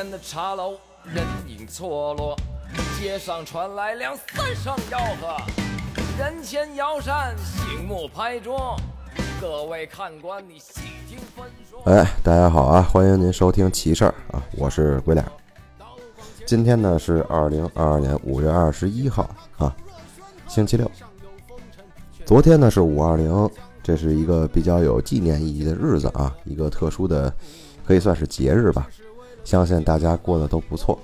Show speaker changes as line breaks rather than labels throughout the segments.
边的茶楼人影错落，街上传来两三声吆喝，人前摇扇，醒目拍桌。各位看官，你细听分说。
哎，大家好啊，欢迎您收听奇事儿啊，我是鬼脸。今天呢是二零二二年五月二十一号啊，星期六。昨天呢是五二零，这是一个比较有纪念意义的日子啊，一个特殊的，可以算是节日吧。相信大家过得都不错。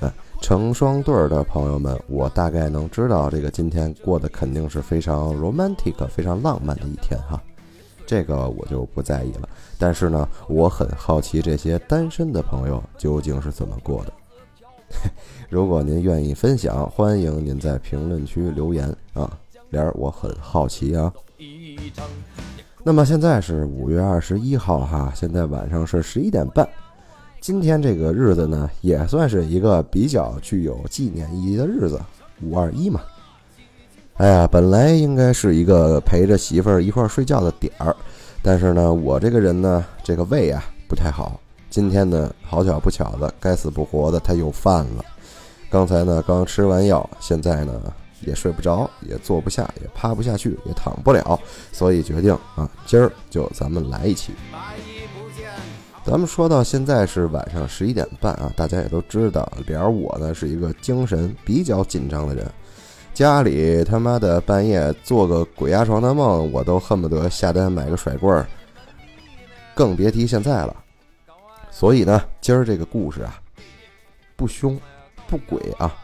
哎，成双对儿的朋友们，我大概能知道这个今天过得肯定是非常 romantic、非常浪漫的一天哈。这个我就不在意了。但是呢，我很好奇这些单身的朋友究竟是怎么过的。如果您愿意分享，欢迎您在评论区留言啊，莲儿我很好奇啊。那么现在是五月二十一号哈，现在晚上是十一点半。今天这个日子呢，也算是一个比较具有纪念意义的日子，五二一嘛。哎呀，本来应该是一个陪着媳妇儿一块儿睡觉的点儿，但是呢，我这个人呢，这个胃啊不太好。今天呢，好巧不巧的，该死不活的他又犯了。刚才呢，刚吃完药，现在呢也睡不着，也坐不下，也趴不下去，也躺不了，所以决定啊，今儿就咱们来一期。咱们说到现在是晚上十一点半啊，大家也都知道，莲儿我呢是一个精神比较紧张的人，家里他妈的半夜做个鬼压床的梦，我都恨不得下单买个甩棍儿，更别提现在了。所以呢，今儿这个故事啊，不凶，不鬼啊，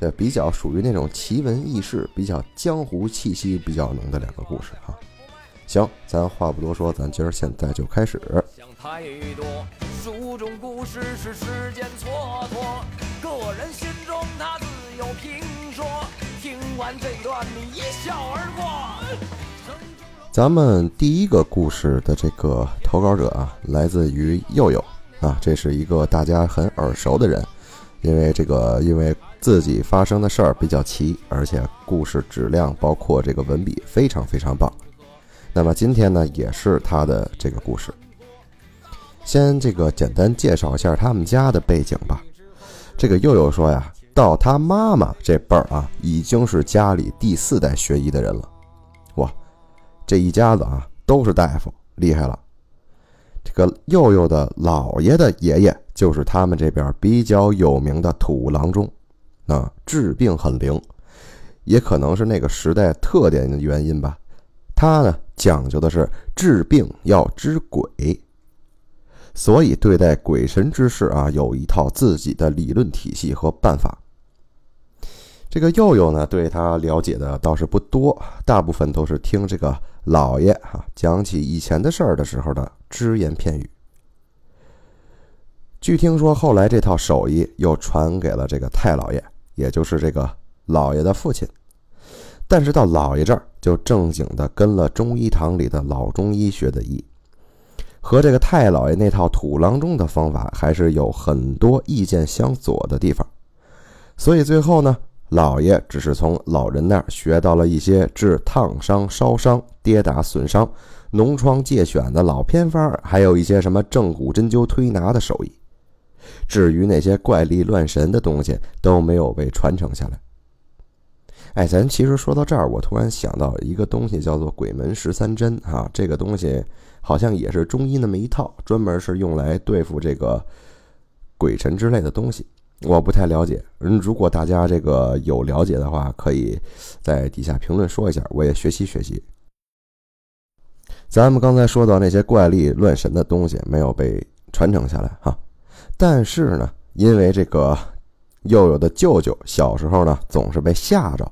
呃，比较属于那种奇闻异事，比较江湖气息比较浓的两个故事哈。行，咱话不多说，咱今儿现在就开始。
想太多，书中故事是时间蹉跎，个人心中他自有评说。听完这段，你一笑而过。
咱们第一个故事的这个投稿者啊，来自于佑佑啊，这是一个大家很耳熟的人，因为这个因为自己发生的事儿比较奇，而且故事质量包括这个文笔非常非常棒。那么今天呢，也是他的这个故事。先这个简单介绍一下他们家的背景吧。这个佑佑说呀，到他妈妈这辈儿啊，已经是家里第四代学医的人了。哇，这一家子啊都是大夫，厉害了。这个佑佑的姥爷的爷爷就是他们这边比较有名的土郎中，啊，治病很灵，也可能是那个时代特点的原因吧。他呢讲究的是治病要知鬼，所以对待鬼神之事啊，有一套自己的理论体系和办法。这个佑佑呢，对他了解的倒是不多，大部分都是听这个老爷哈讲起以前的事儿的时候的只言片语。据听说，后来这套手艺又传给了这个太老爷，也就是这个老爷的父亲。但是到老爷这儿，就正经的跟了中医堂里的老中医学的医，和这个太老爷那套土郎中的方法还是有很多意见相左的地方。所以最后呢，老爷只是从老人那儿学到了一些治烫伤、烧伤、跌打损伤、脓疮疥癣的老偏方，还有一些什么正骨针灸推拿的手艺。至于那些怪力乱神的东西，都没有被传承下来。哎，咱其实说到这儿，我突然想到一个东西，叫做鬼门十三针哈。这个东西好像也是中医那么一套，专门是用来对付这个鬼神之类的东西。我不太了解，嗯，如果大家这个有了解的话，可以在底下评论说一下，我也学习学习。咱们刚才说到那些怪力乱神的东西没有被传承下来哈，但是呢，因为这个佑佑的舅舅小时候呢总是被吓着。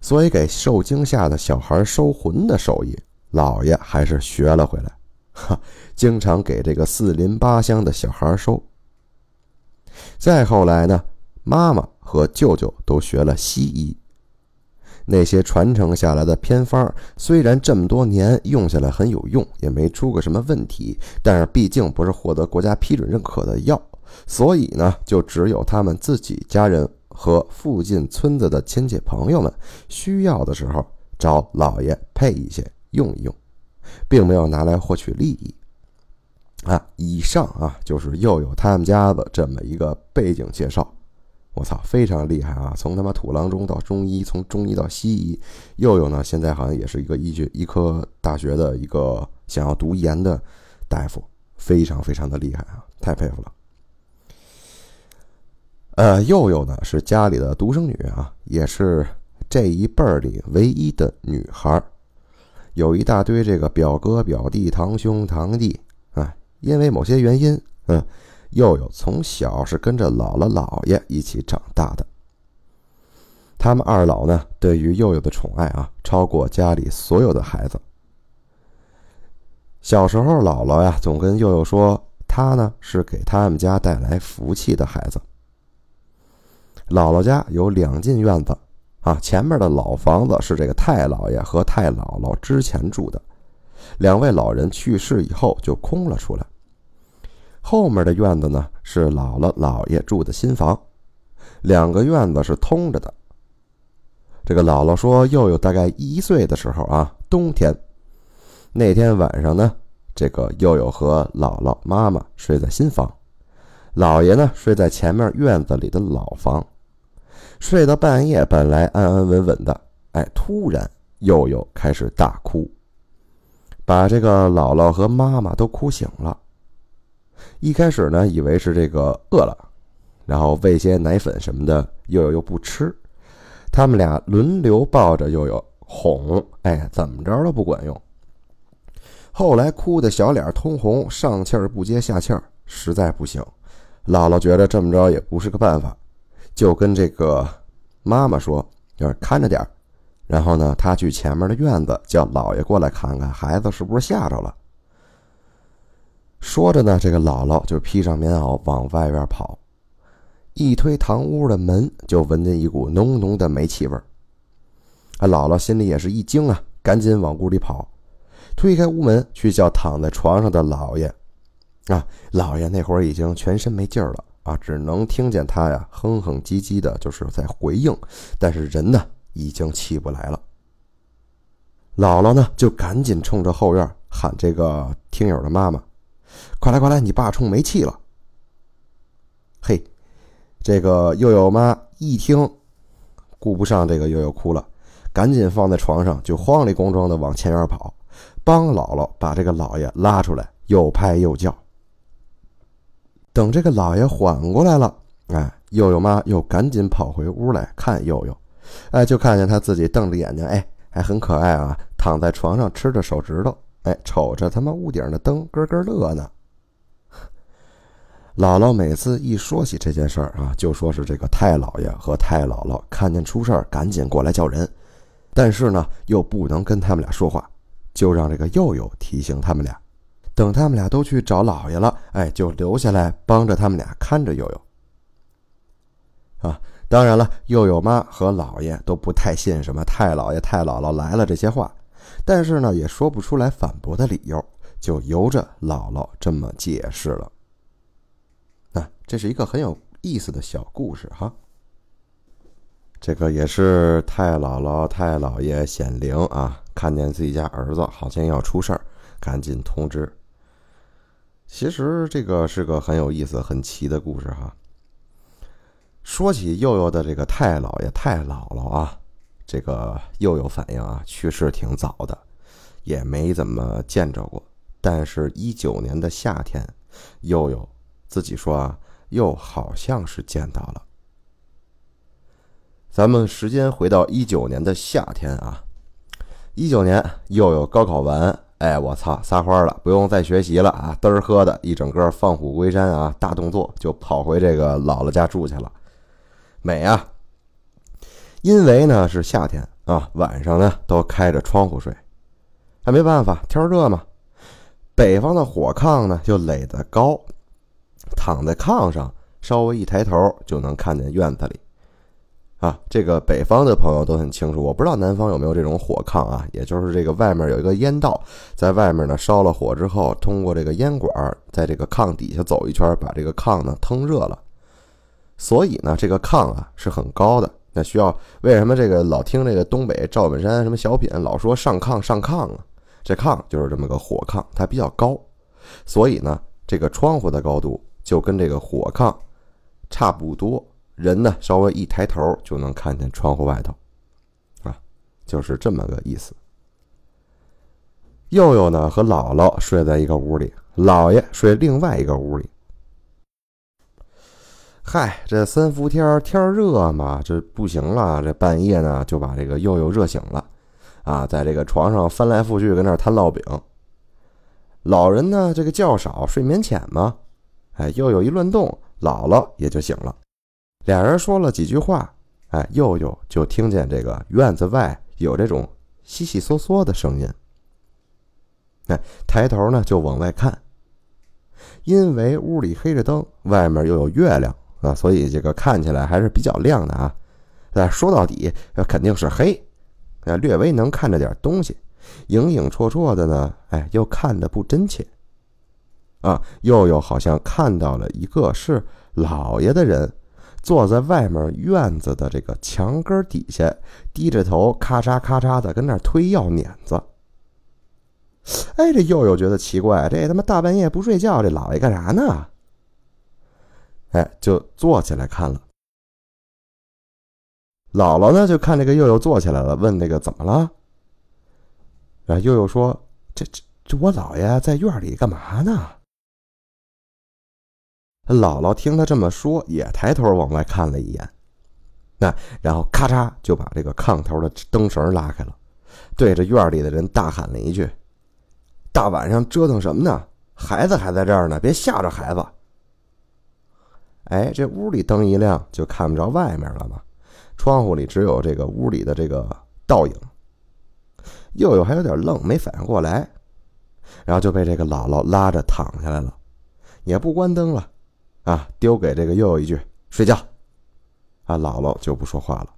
所以，给受惊吓的小孩收魂的手艺，老爷还是学了回来。哈，经常给这个四邻八乡的小孩收。再后来呢，妈妈和舅舅都学了西医。那些传承下来的偏方，虽然这么多年用下来很有用，也没出过什么问题，但是毕竟不是获得国家批准认可的药，所以呢，就只有他们自己家人。和附近村子的亲戚朋友们需要的时候找老爷配一些用一用，并没有拿来获取利益。啊，以上啊就是佑佑他们家的这么一个背景介绍。我操，非常厉害啊！从他妈土郎中到中医，从中医到西医，佑佑呢现在好像也是一个医学医科大学的一个想要读研的大夫，非常非常的厉害啊，太佩服了。呃，佑佑呢是家里的独生女啊，也是这一辈儿里唯一的女孩有一大堆这个表哥、表弟、堂兄、堂弟啊，因为某些原因，嗯。佑佑从小是跟着姥姥姥爷一起长大的。他们二老呢，对于佑佑的宠爱啊，超过家里所有的孩子。小时候，姥姥呀总跟佑佑说，他呢是给他们家带来福气的孩子。姥姥家有两进院子啊，前面的老房子是这个太姥爷和太姥姥之前住的，两位老人去世以后就空了出来。后面的院子呢是姥姥姥爷住的新房，两个院子是通着的。这个姥姥说，佑佑大概一岁的时候啊，冬天那天晚上呢，这个佑佑和姥姥妈妈睡在新房，姥爷呢睡在前面院子里的老房。睡到半夜，本来安安稳稳的，哎，突然佑佑开始大哭，把这个姥姥和妈妈都哭醒了。一开始呢，以为是这个饿了，然后喂些奶粉什么的，悠悠又不吃，他们俩轮流抱着悠悠哄，哎，怎么着都不管用。后来哭的小脸通红，上气儿不接下气儿，实在不行，姥姥觉得这么着也不是个办法，就跟这个妈妈说，就是看着点然后呢，他去前面的院子叫姥爷过来看看孩子是不是吓着了。说着呢，这个姥姥就披上棉袄往外边跑，一推堂屋的门，就闻见一股浓浓的煤气味儿。啊，姥姥心里也是一惊啊，赶紧往屋里跑，推开屋门去叫躺在床上的姥爷。啊，姥爷那会儿已经全身没劲儿了啊，只能听见他呀哼哼唧唧的，就是在回应，但是人呢已经起不来了。姥姥呢就赶紧冲着后院喊这个听友的妈妈。快来快来！你爸冲没气了。嘿，这个悠悠妈一听，顾不上这个悠悠哭了，赶紧放在床上，就慌里慌张的往前院跑，帮姥姥把这个老爷拉出来，又拍又叫。等这个老爷缓过来了，哎，佑佑妈又赶紧跑回屋来看佑佑，哎，就看见他自己瞪着眼睛，哎，还很可爱啊，躺在床上吃着手指头。哎，瞅着他妈屋顶的灯，咯咯乐呢。姥姥每次一说起这件事儿啊，就说是这个太姥爷和太姥姥看见出事儿，赶紧过来叫人。但是呢，又不能跟他们俩说话，就让这个佑佑提醒他们俩。等他们俩都去找姥爷了，哎，就留下来帮着他们俩看着佑佑。啊，当然了，佑佑妈和姥爷都不太信什么太姥爷、太姥姥来了这些话。但是呢，也说不出来反驳的理由，就由着姥姥这么解释了。啊，这是一个很有意思的小故事哈。这个也是太姥姥、太姥爷显灵啊，看见自己家儿子好像要出事儿，赶紧通知。其实这个是个很有意思、很奇的故事哈。说起佑佑的这个太姥爷、太姥姥啊。这个又有反应啊，去世挺早的，也没怎么见着过。但是，一九年的夏天，又有自己说啊，又好像是见到了。咱们时间回到一九年的夏天啊，一九年又有高考完，哎，我操，撒欢了，不用再学习了啊，嘚儿喝的一整个放虎归山啊，大动作就跑回这个姥姥家住去了，美啊！因为呢是夏天啊，晚上呢都开着窗户睡，还没办法，天热嘛。北方的火炕呢就垒得高，躺在炕上，稍微一抬头就能看见院子里。啊，这个北方的朋友都很清楚，我不知道南方有没有这种火炕啊，也就是这个外面有一个烟道，在外面呢烧了火之后，通过这个烟管在这个炕底下走一圈，把这个炕呢腾热了。所以呢，这个炕啊是很高的。那需要为什么这个老听这个东北赵本山什么小品老说上炕上炕啊？这炕就是这么个火炕，它比较高，所以呢这个窗户的高度就跟这个火炕差不多，人呢稍微一抬头就能看见窗户外头，啊，就是这么个意思。佑佑呢和姥姥睡在一个屋里，姥爷睡另外一个屋里。嗨，这三伏天天热嘛，这不行了。这半夜呢，就把这个佑佑热醒了，啊，在这个床上翻来覆去，跟那摊烙饼。老人呢，这个觉少，睡眠浅嘛，哎，佑佑一乱动，姥姥也就醒了。俩人说了几句话，哎，佑佑就听见这个院子外有这种悉悉嗦嗦的声音。哎，抬头呢就往外看，因为屋里黑着灯，外面又有月亮。啊，所以这个看起来还是比较亮的啊。哎，说到底，肯定是黑，哎，略微能看着点东西，影影绰绰的呢，哎，又看的不真切。啊，佑佑好像看到了一个是老爷的人，坐在外面院子的这个墙根底下，低着头，咔嚓咔嚓的跟那推药碾子。哎，这又有觉得奇怪，这他妈大半夜不睡觉，这老爷干啥呢？哎，就坐起来看了。姥姥呢，就看这个佑佑坐起来了，问那个怎么了？啊，佑佑说：“这这这，我姥爷在院里干嘛呢？”姥姥听他这么说，也抬头往外看了一眼，那然后咔嚓就把这个炕头的灯绳拉开了，对着院里的人大喊了一句：“大晚上折腾什么呢？孩子还在这儿呢，别吓着孩子。”哎，这屋里灯一亮，就看不着外面了嘛。窗户里只有这个屋里的这个倒影。佑佑还有点愣，没反应过来，然后就被这个姥姥拉着躺下来了，也不关灯了，啊，丢给这个佑佑一句睡觉，啊，姥姥就不说话了。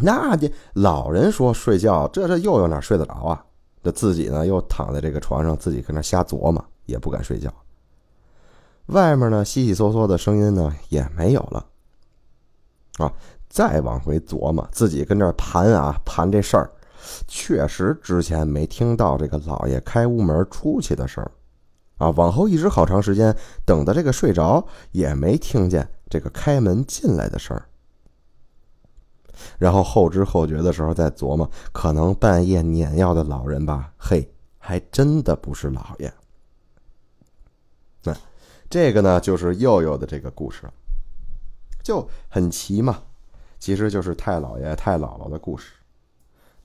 那这老人说睡觉，这这又有哪睡得着啊？这自己呢又躺在这个床上，自己跟那瞎琢磨，也不敢睡觉。外面呢，悉悉嗦嗦的声音呢也没有了，啊，再往回琢磨，自己跟这盘啊盘这事儿，确实之前没听到这个老爷开屋门出去的事儿，啊，往后一直好长时间，等到这个睡着也没听见这个开门进来的事儿，然后后知后觉的时候再琢磨，可能半夜碾药的老人吧，嘿，还真的不是老爷。这个呢，就是佑佑的这个故事，就很奇嘛，其实就是太姥爷、太姥姥的故事。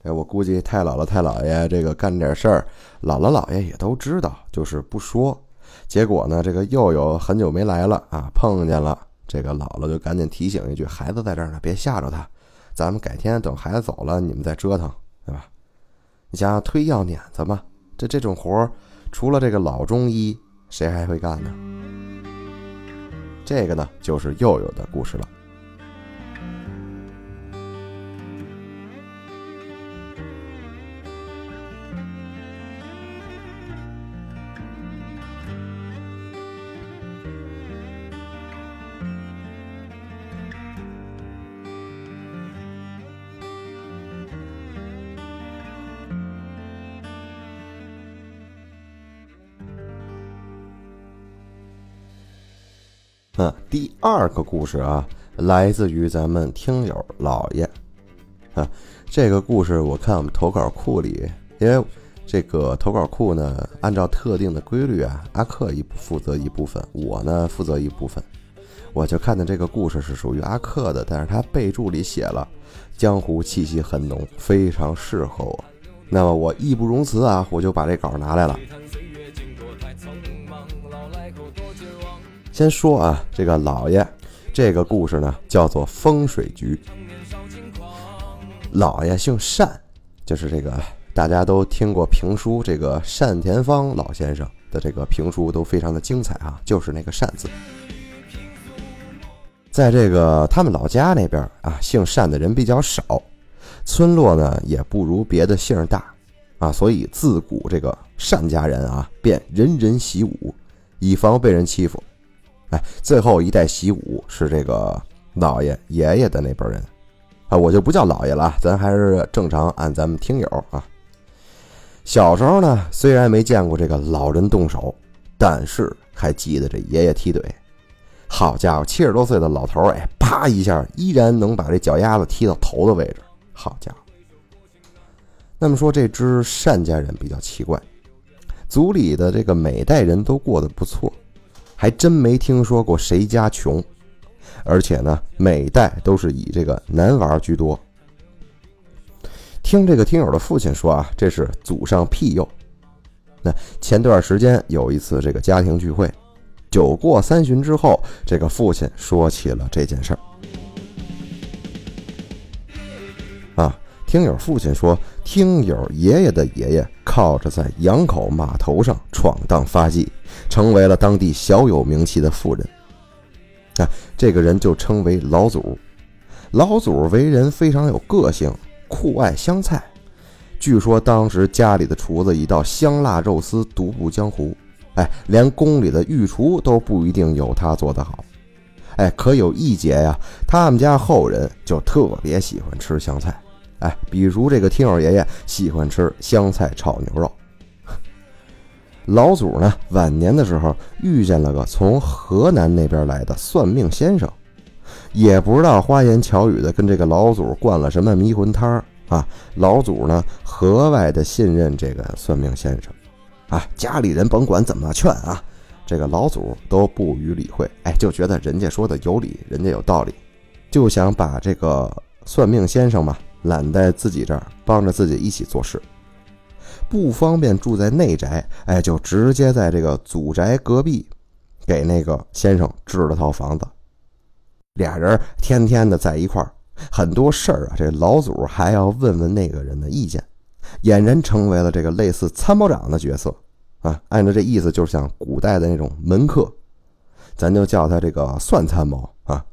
哎，我估计太姥姥、太姥爷这个干点事儿，姥姥姥爷也都知道，就是不说。结果呢，这个佑佑很久没来了啊，碰见了这个姥姥，就赶紧提醒一句：“孩子在这儿呢，别吓着他。咱们改天等孩子走了，你们再折腾，对吧？”你想想推药碾子嘛，这这种活儿，除了这个老中医，谁还会干呢？这个呢，就是佑佑的故事了。嗯，第二个故事啊，来自于咱们听友老爷，啊，这个故事我看我们投稿库里，因为这个投稿库呢，按照特定的规律啊，阿克一负责一部分，我呢负责一部分，我就看见这个故事是属于阿克的，但是他备注里写了江湖气息很浓，非常适合我，那么我义不容辞啊，我就把这稿拿来了。先说啊，这个老爷，这个故事呢叫做风水局。老爷姓单，就是这个大家都听过评书，这个单田芳老先生的这个评书都非常的精彩啊，就是那个单字。在这个他们老家那边啊，姓单的人比较少，村落呢也不如别的姓大啊，所以自古这个单家人啊，便人人习武，以防被人欺负。哎，最后一代习武是这个老爷爷爷的那辈人，啊，我就不叫老爷了，咱还是正常按咱们听友啊。小时候呢，虽然没见过这个老人动手，但是还记得这爷爷踢腿。好家伙，七十多岁的老头哎，啪一下依然能把这脚丫子踢到头的位置。好家伙！那么说这支单家人比较奇怪，族里的这个每代人都过得不错，还真没听说过谁家穷，而且呢，每代都是以这个男娃居多。听这个听友的父亲说啊，这是祖上庇佑。那前段时间有一次这个家庭聚会。酒过三巡之后，这个父亲说起了这件事儿。啊，听友父亲说，听友爷爷的爷爷靠着在杨口码头上闯荡发迹，成为了当地小有名气的富人。啊，这个人就称为老祖。老祖为人非常有个性，酷爱香菜。据说当时家里的厨子一道香辣肉丝独步江湖。哎，连宫里的御厨都不一定有他做得好。哎，可有一节呀，他们家后人就特别喜欢吃香菜。哎，比如这个听友爷爷喜欢吃香菜炒牛肉。老祖呢，晚年的时候遇见了个从河南那边来的算命先生，也不知道花言巧语的跟这个老祖灌了什么迷魂汤啊。老祖呢，格外的信任这个算命先生。啊，家里人甭管怎么劝啊，这个老祖都不予理会。哎，就觉得人家说的有理，人家有道理，就想把这个算命先生嘛揽在自己这儿，帮着自己一起做事。不方便住在内宅，哎，就直接在这个祖宅隔壁，给那个先生支了套房子。俩人天天的在一块儿，很多事儿啊，这老祖还要问问那个人的意见。俨然成为了这个类似参谋长的角色啊！按照这意思，就是像古代的那种门客，咱就叫他这个算参谋啊。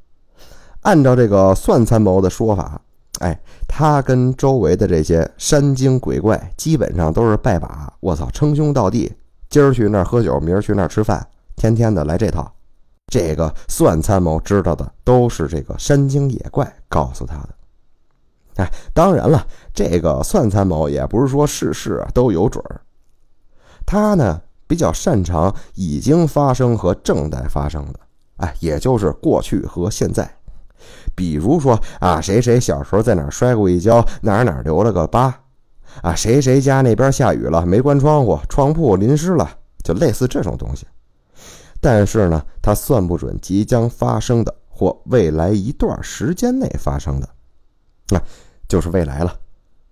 按照这个算参谋的说法，哎，他跟周围的这些山精鬼怪基本上都是拜把，我操，称兄道弟，今儿去那儿喝酒，明儿去那儿吃饭，天天的来这套。这个算参谋知道的都是这个山精野怪告诉他的。哎，当然了，这个算参谋也不是说事事都有准儿，他呢比较擅长已经发生和正在发生的，哎，也就是过去和现在。比如说啊，谁谁小时候在哪摔过一跤，哪哪留了个疤，啊，谁谁家那边下雨了没关窗户，窗铺淋湿了，就类似这种东西。但是呢，他算不准即将发生的或未来一段时间内发生的，那。就是未来了，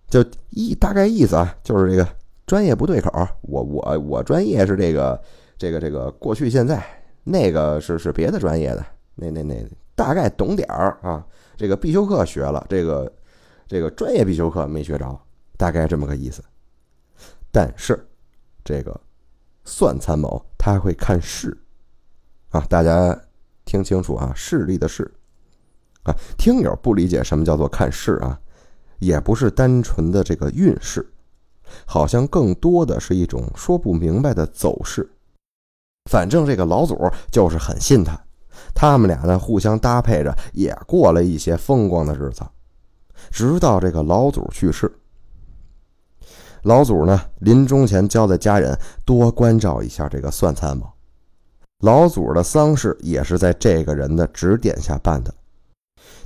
就意大概意思啊，就是这个专业不对口。我我我专业是这个这个这个过去现在，那个是是别的专业的，那那那大概懂点儿啊。这个必修课学了，这个这个专业必修课没学着，大概这么个意思。但是这个算参谋他还会看势啊，大家听清楚啊，势力的势啊。听友不理解什么叫做看势啊？也不是单纯的这个运势，好像更多的是一种说不明白的走势。反正这个老祖就是很信他，他们俩呢互相搭配着，也过了一些风光的日子。直到这个老祖去世，老祖呢临终前交代家人多关照一下这个算参谋。老祖的丧事也是在这个人的指点下办的。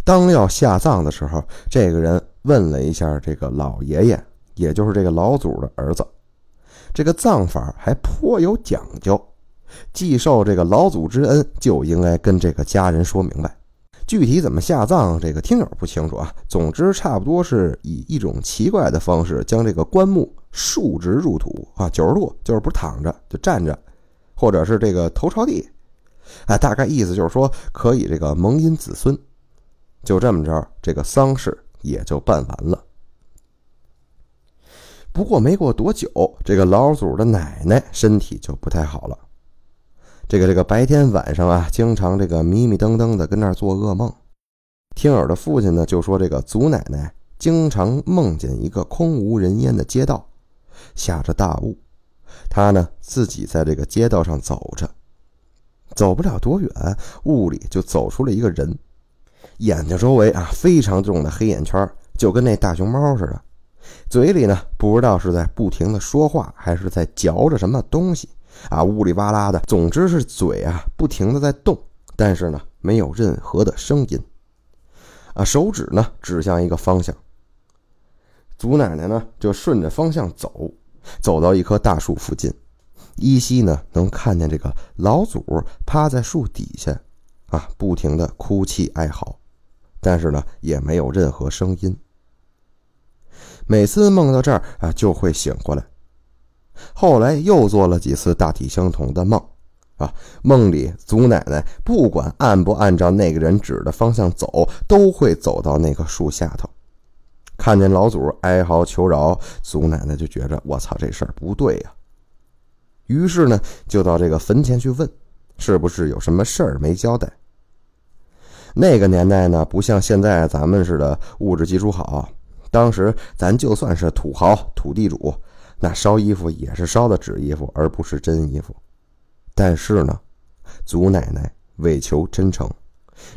当要下葬的时候，这个人。问了一下这个老爷爷，也就是这个老祖的儿子，这个葬法还颇有讲究。既受这个老祖之恩，就应该跟这个家人说明白。具体怎么下葬，这个听友不清楚啊。总之，差不多是以一种奇怪的方式，将这个棺木竖直入土啊，九十度，就是不是躺着就站着，或者是这个头朝地，哎，大概意思就是说可以这个蒙阴子孙。就这么着，这个丧事。也就办完了。不过没过多久，这个老祖的奶奶身体就不太好了。这个这个白天晚上啊，经常这个迷迷瞪瞪的跟那儿做噩梦。听友的父亲呢就说，这个祖奶奶经常梦见一个空无人烟的街道，下着大雾，他呢自己在这个街道上走着，走不了多远，雾里就走出了一个人。眼睛周围啊非常重的黑眼圈，就跟那大熊猫似的。嘴里呢不知道是在不停的说话，还是在嚼着什么东西，啊，呜里哇啦的，总之是嘴啊不停的在动，但是呢没有任何的声音。啊，手指呢指向一个方向。祖奶奶呢就顺着方向走，走到一棵大树附近，依稀呢能看见这个老祖趴在树底下，啊，不停的哭泣哀嚎，但是呢也没有任何声音。每次梦到这儿啊，就会醒过来。后来又做了几次大体相同的梦，啊，梦里祖奶奶不管按不按照那个人指的方向走，都会走到那棵树下头，看见老祖哀嚎求饶，祖奶奶就觉着我操这事儿不对呀，于是呢就到这个坟前去问，是不是有什么事儿没交代。那个年代呢，不像现在咱们似的物质基础好，当时咱就算是土豪土地主。那烧衣服也是烧的纸衣服，而不是真衣服。但是呢，祖奶奶为求真诚，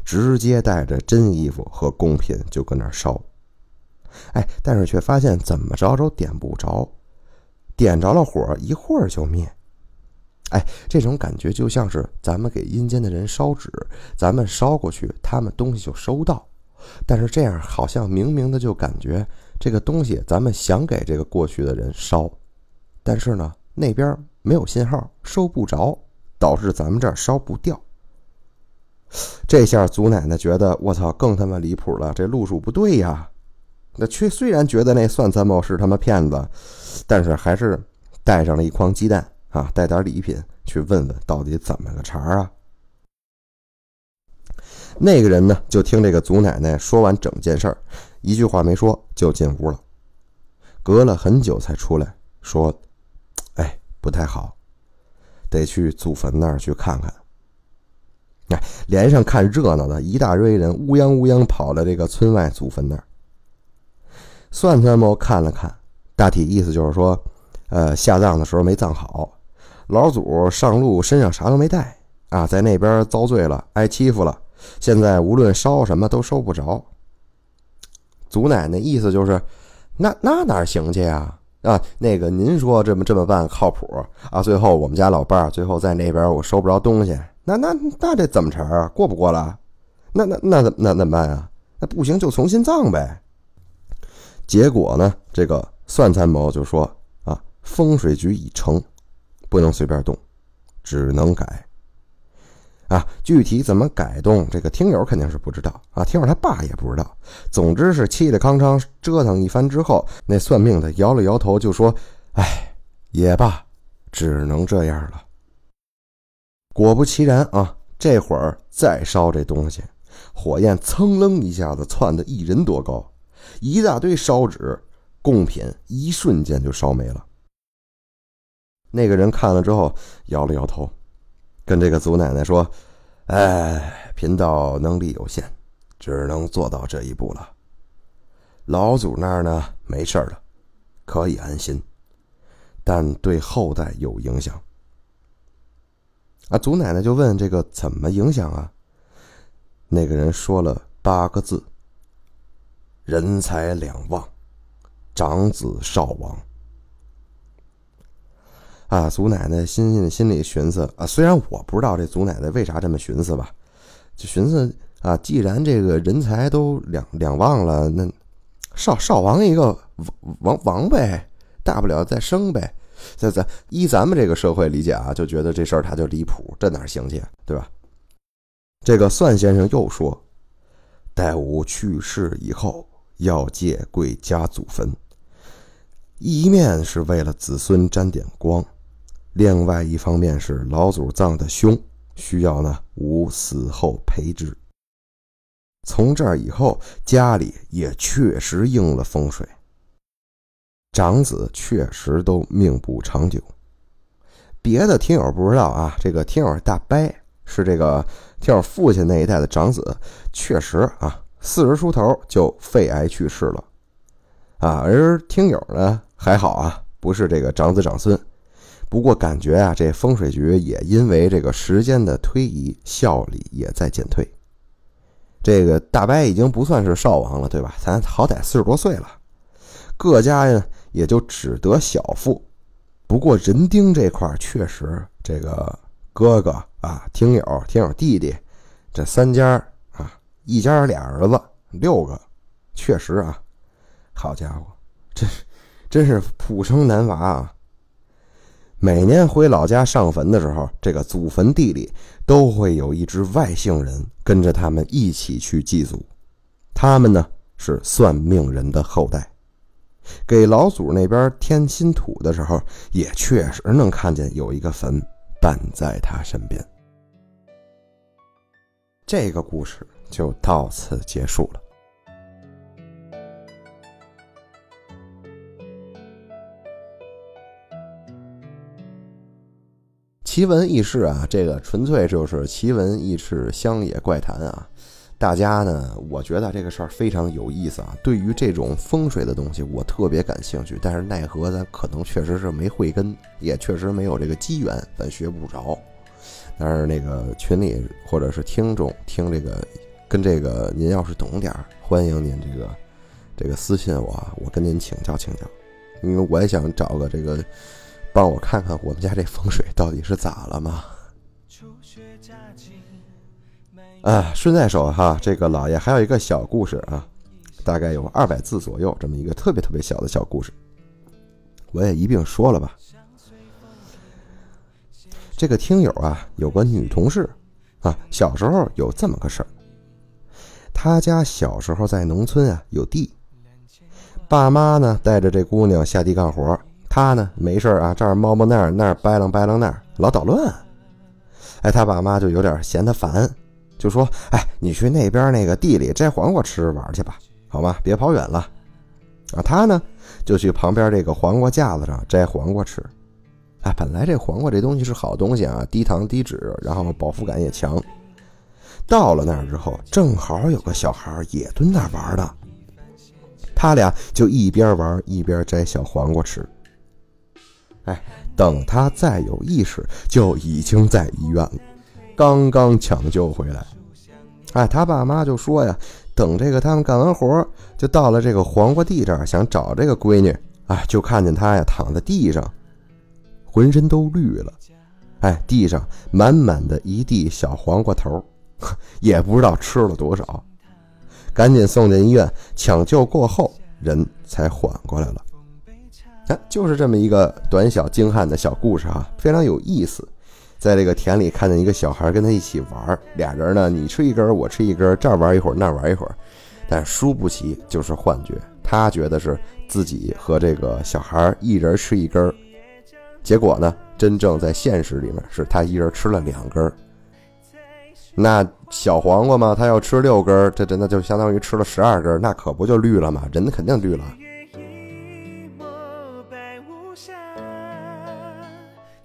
直接带着真衣服和贡品就搁那烧。哎，但是却发现怎么着都点不着，点着了火一会儿就灭。哎，这种感觉就像是咱们给阴间的人烧纸，咱们烧过去，他们东西就收到。但是这样好像明明的就感觉。这个东西咱们想给这个过去的人烧，但是呢那边没有信号，收不着，导致咱们这儿烧不掉。这下祖奶奶觉得我操更他妈离谱了，这路数不对呀。那却虽然觉得那算参谋是他妈骗子，但是还是带上了一筐鸡蛋啊，带点礼品去问问到底怎么个茬啊。那个人呢就听这个祖奶奶说完整件事儿。一句话没说就进屋了，隔了很久才出来，说：“哎，不太好，得去祖坟那儿去看看。”哎，连上看热闹的一大堆人乌泱乌泱跑到这个村外祖坟那儿。算算谋看了看，大体意思就是说，呃，下葬的时候没葬好，老祖上路身上啥都没带啊，在那边遭罪了，挨欺负了，现在无论烧什么都收不着。祖奶奶意思就是，那那哪行去呀？啊，那个您说这么这么办靠谱啊？最后我们家老伴儿最后在那边我收不着东西，那那那这怎么成啊？过不过了？那那那怎那怎么办啊？那不行就重新葬呗。结果呢，这个算参谋就说啊，风水局已成，不能随便动，只能改。啊，具体怎么改动，这个听友肯定是不知道啊，听友他爸也不知道。总之是气里康昌折腾一番之后，那算命的摇了摇头，就说：“哎，也罢，只能这样了。”果不其然啊，这会儿再烧这东西，火焰蹭楞一下子窜的一人多高，一大堆烧纸贡品，一瞬间就烧没了。那个人看了之后摇了摇头。跟这个祖奶奶说：“哎，贫道能力有限，只能做到这一步了。老祖那儿呢，没事了，可以安心，但对后代有影响。”啊，祖奶奶就问：“这个怎么影响啊？”那个人说了八个字：“人财两旺，长子少亡。”啊，祖奶奶心心心里寻思啊，虽然我不知道这祖奶奶为啥这么寻思吧，就寻思啊，既然这个人才都两两旺了，那少少亡一个亡亡亡呗，大不了再生呗。在咱依咱们这个社会理解啊，就觉得这事儿他就离谱，这哪行去，对吧？这个算先生又说，待吾去世以后，要借贵家祖坟，一面是为了子孙沾点光。另外一方面是老祖葬的凶，需要呢吾死后陪之。从这儿以后，家里也确实应了风水，长子确实都命不长久。别的听友不知道啊，这个听友大伯是这个听友父亲那一代的长子，确实啊，四十出头就肺癌去世了，啊，而听友呢还好啊，不是这个长子长孙。不过感觉啊，这风水局也因为这个时间的推移，效力也在减退。这个大伯已经不算是少王了，对吧？咱好歹四十多岁了，各家呀也就只得小富。不过人丁这块确实，这个哥哥啊，听友、听友弟弟，这三家啊，一家俩儿子，六个，确实啊，好家伙，这真是普生男娃啊！每年回老家上坟的时候，这个祖坟地里都会有一只外姓人跟着他们一起去祭祖。他们呢是算命人的后代，给老祖那边添新土的时候，也确实能看见有一个坟伴在他身边。这个故事就到此结束了。奇闻异事啊，这个纯粹就是奇闻异事、乡野怪谈啊。大家呢，我觉得这个事儿非常有意思啊。对于这种风水的东西，我特别感兴趣。但是奈何咱可能确实是没慧根，也确实没有这个机缘，咱学不着。但是那个群里或者是听众听这个，跟这个您要是懂点儿，欢迎您这个这个私信我，我跟您请教请教，因为我也想找个这个。帮我看看我们家这风水到底是咋了吗？啊，顺带手哈，这个老爷还有一个小故事啊，大概有二百字左右，这么一个特别特别小的小故事，我也一并说了吧。这个听友啊，有个女同事啊，小时候有这么个事儿，她家小时候在农村啊，有地，爸妈呢带着这姑娘下地干活。他呢没事啊，这儿摸摸那儿，那儿掰楞掰楞那儿，老捣乱。哎，他爸妈就有点嫌他烦，就说：“哎，你去那边那个地里摘黄瓜吃玩去吧，好吗？别跑远了。”啊，他呢就去旁边这个黄瓜架子上摘黄瓜吃。哎，本来这黄瓜这东西是好东西啊，低糖低脂，然后饱腹感也强。到了那儿之后，正好有个小孩也蹲那儿玩呢，他俩就一边玩一边摘小黄瓜吃。哎，等他再有意识，就已经在医院了，刚刚抢救回来。哎，他爸妈就说呀，等这个他们干完活，就到了这个黄瓜地这儿，想找这个闺女。哎，就看见他呀躺在地上，浑身都绿了。哎，地上满满的一地小黄瓜头，也不知道吃了多少。赶紧送进医院，抢救过后，人才缓过来了。就是这么一个短小精悍的小故事哈，非常有意思。在这个田里看见一个小孩跟他一起玩，俩人呢，你吃一根，我吃一根，这儿玩一会儿，那儿玩一会儿。但输不起就是幻觉，他觉得是自己和这个小孩一人吃一根，结果呢，真正在现实里面是他一人吃了两根。那小黄瓜嘛，他要吃六根，这真的就相当于吃了十二根，那可不就绿了吗？人肯定绿了。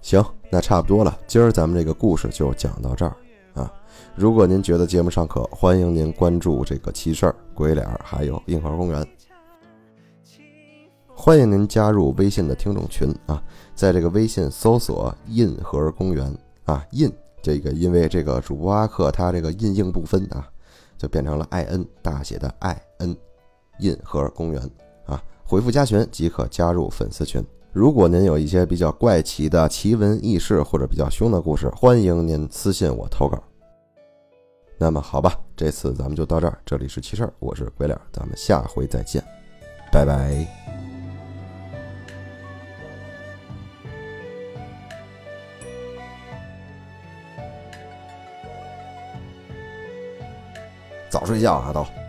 行，那差不多了。今儿咱们这个故事就讲到这儿啊。如果您觉得节目尚可，欢迎您关注这个奇事儿、鬼脸儿还有硬核公园。欢迎您加入微信的听众群啊，在这个微信搜索“印核公园”啊，印这个因为这个主播阿克他这个印硬不分啊，就变成了 i n 大写的 i n，印核公园啊，回复加群即可加入粉丝群。如果您有一些比较怪奇的奇闻异事或者比较凶的故事，欢迎您私信我投稿。那么好吧，这次咱们就到这儿。这里是奇事儿，我是鬼脸，咱们下回再见，拜拜。早睡觉啊，都。